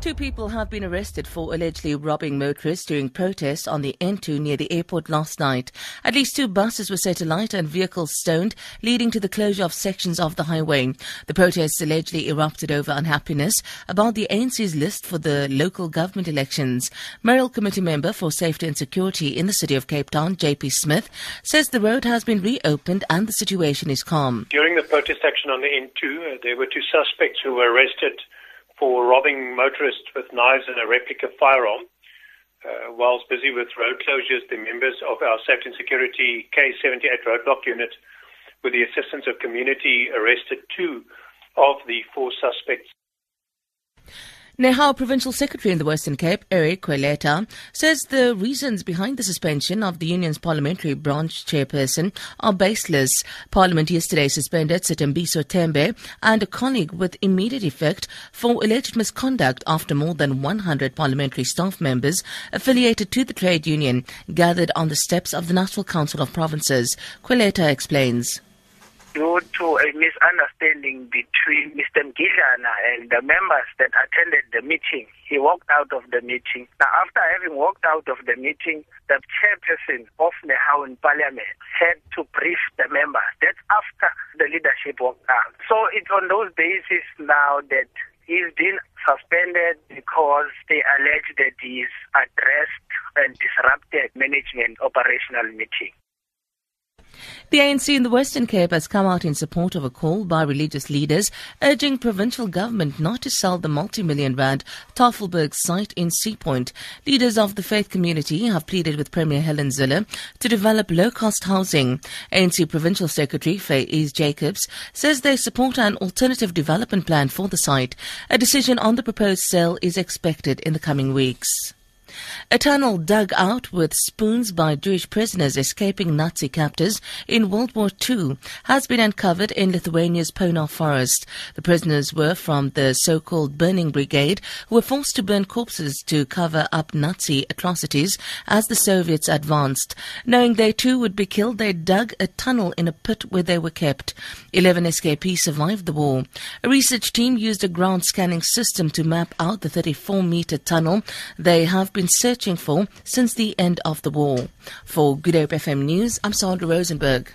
Two people have been arrested for allegedly robbing motorists during protests on the N2 near the airport last night. At least two buses were set alight and vehicles stoned, leading to the closure of sections of the highway. The protests allegedly erupted over unhappiness about the ANC's list for the local government elections. Mayoral Committee member for Safety and Security in the city of Cape Town, JP Smith, says the road has been reopened and the situation is calm. During the protest action on the N2, uh, there were two suspects who were arrested for robbing motorists with knives and a replica firearm. Uh, whilst busy with road closures, the members of our Safety and Security K78 roadblock unit, with the assistance of community, arrested two of the four suspects. Nehawu Provincial Secretary in the Western Cape, Eric Kweleta, says the reasons behind the suspension of the union's parliamentary branch chairperson are baseless. Parliament yesterday suspended Sitembiso Tembe and a colleague with immediate effect for alleged misconduct after more than 100 parliamentary staff members affiliated to the trade union gathered on the steps of the National Council of Provinces. Kweleta explains due to a misunderstanding between Mr. Mgidlana and the members that attended the meeting. He walked out of the meeting. Now, after having walked out of the meeting, the chairperson of Nehawu in Parliament had to brief the members. That's after the leadership walked out. So it's on those basis now that he's been suspended because they allege that he's addressed and disrupted management operational meeting. The ANC in the Western Cape has come out in support of a call by religious leaders urging provincial government not to sell the multi-million rand Tafelberg site in Sea Point. Leaders of the faith community have pleaded with Premier Helen Zille to develop low-cost housing. ANC Provincial Secretary Faiz Jacobs says they support an alternative development plan for the site. A decision on the proposed sale is expected in the coming weeks. A tunnel dug out with spoons by Jewish prisoners escaping Nazi captors in World War II has been uncovered in Lithuania's Ponar forest. The prisoners were from the so-called Burning Brigade who were forced to burn corpses to cover up Nazi atrocities as the Soviets advanced. Knowing they too would be killed, they dug a tunnel in a pit where they were kept. Eleven escapees survived the war. A research team used a ground scanning system to map out the 34-meter tunnel. They have been been searching for since the end of the war. For Good Hope FM News, I'm Sandra Rosenberg.